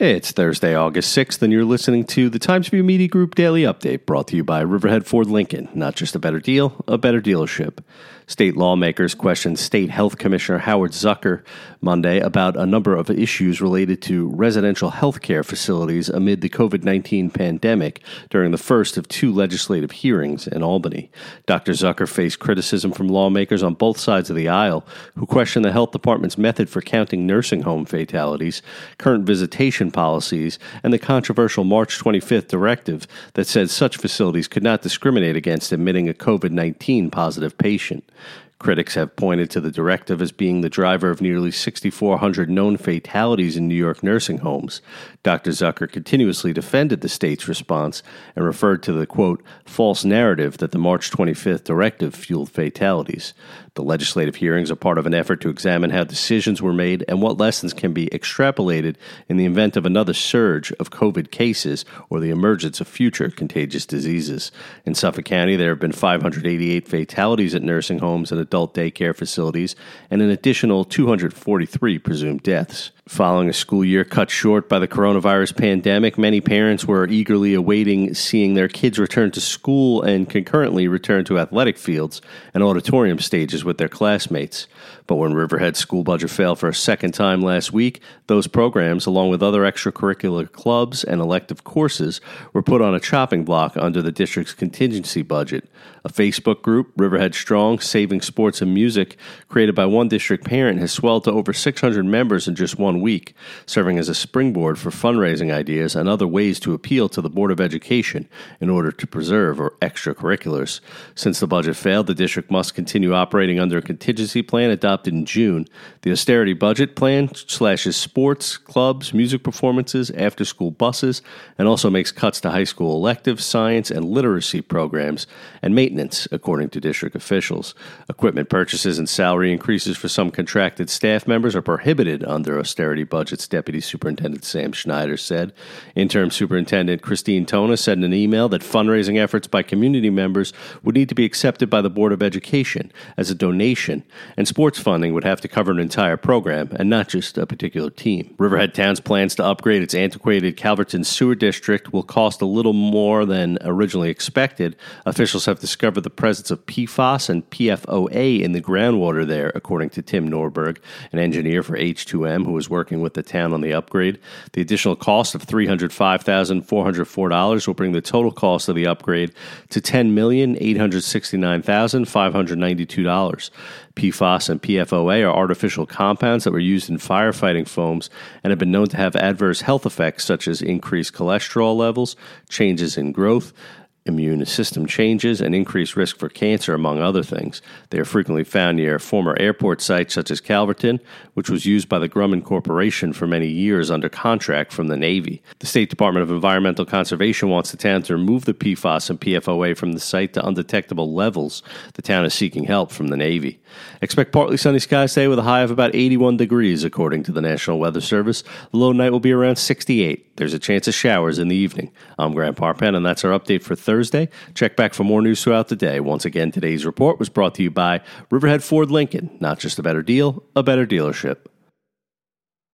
It's Thursday, August 6th, and you're listening to the Times Review Media Group Daily Update brought to you by Riverhead Ford Lincoln. Not just a better deal, a better dealership. State lawmakers questioned State Health Commissioner Howard Zucker Monday about a number of issues related to residential health care facilities amid the COVID 19 pandemic during the first of two legislative hearings in Albany. Dr. Zucker faced criticism from lawmakers on both sides of the aisle who questioned the health department's method for counting nursing home fatalities, current visitation policies, and the controversial March 25th directive that said such facilities could not discriminate against admitting a COVID 19 positive patient. Critics have pointed to the directive as being the driver of nearly 6,400 known fatalities in New York nursing homes. Dr. Zucker continuously defended the state's response and referred to the, quote, false narrative that the March 25th directive fueled fatalities. The legislative hearings are part of an effort to examine how decisions were made and what lessons can be extrapolated in the event of another surge of COVID cases or the emergence of future contagious diseases. In Suffolk County, there have been 588 fatalities at nursing homes and adult daycare facilities and an additional 243 presumed deaths. Following a school year cut short by the coronavirus pandemic, many parents were eagerly awaiting seeing their kids return to school and concurrently return to athletic fields and auditorium stages with their classmates. But when Riverhead's school budget failed for a second time last week, those programs, along with other extracurricular clubs and elective courses, were put on a chopping block under the district's contingency budget. A Facebook group, Riverhead Strong Saving Sports and Music, created by one district parent, has swelled to over 600 members in just one one week, serving as a springboard for fundraising ideas and other ways to appeal to the Board of Education in order to preserve our extracurriculars. Since the budget failed, the district must continue operating under a contingency plan adopted in June. The austerity budget plan slashes sports, clubs, music performances, after school buses, and also makes cuts to high school electives, science, and literacy programs, and maintenance, according to district officials. Equipment purchases and salary increases for some contracted staff members are prohibited under austerity austerity budgets, Deputy Superintendent Sam Schneider said. Interim Superintendent Christine Tona said in an email that fundraising efforts by community members would need to be accepted by the Board of Education as a donation, and sports funding would have to cover an entire program and not just a particular team. Riverhead Town's plans to upgrade its antiquated Calverton Sewer District will cost a little more than originally expected. Officials have discovered the presence of PFAS and PFOA in the groundwater there, according to Tim Norberg, an engineer for H2M who was working with the town on the upgrade. The additional cost of $305,404 will bring the total cost of the upgrade to $10,869,592. PFAS and PFOA are artificial compounds that were used in firefighting foams and have been known to have adverse health effects such as increased cholesterol levels, changes in growth, immune system changes, and increased risk for cancer, among other things. They are frequently found near former airport sites such as Calverton, which was used by the Grumman Corporation for many years under contract from the Navy. The State Department of Environmental Conservation wants the town to remove the PFAS and PFOA from the site to undetectable levels. The town is seeking help from the Navy. Expect partly sunny skies today with a high of about 81 degrees, according to the National Weather Service. The low night will be around 68. There's a chance of showers in the evening. I'm Grant Parpan, and that's our update for Thursday. Thursday. Check back for more news throughout the day. Once again, today's report was brought to you by Riverhead Ford Lincoln. Not just a better deal, a better dealership.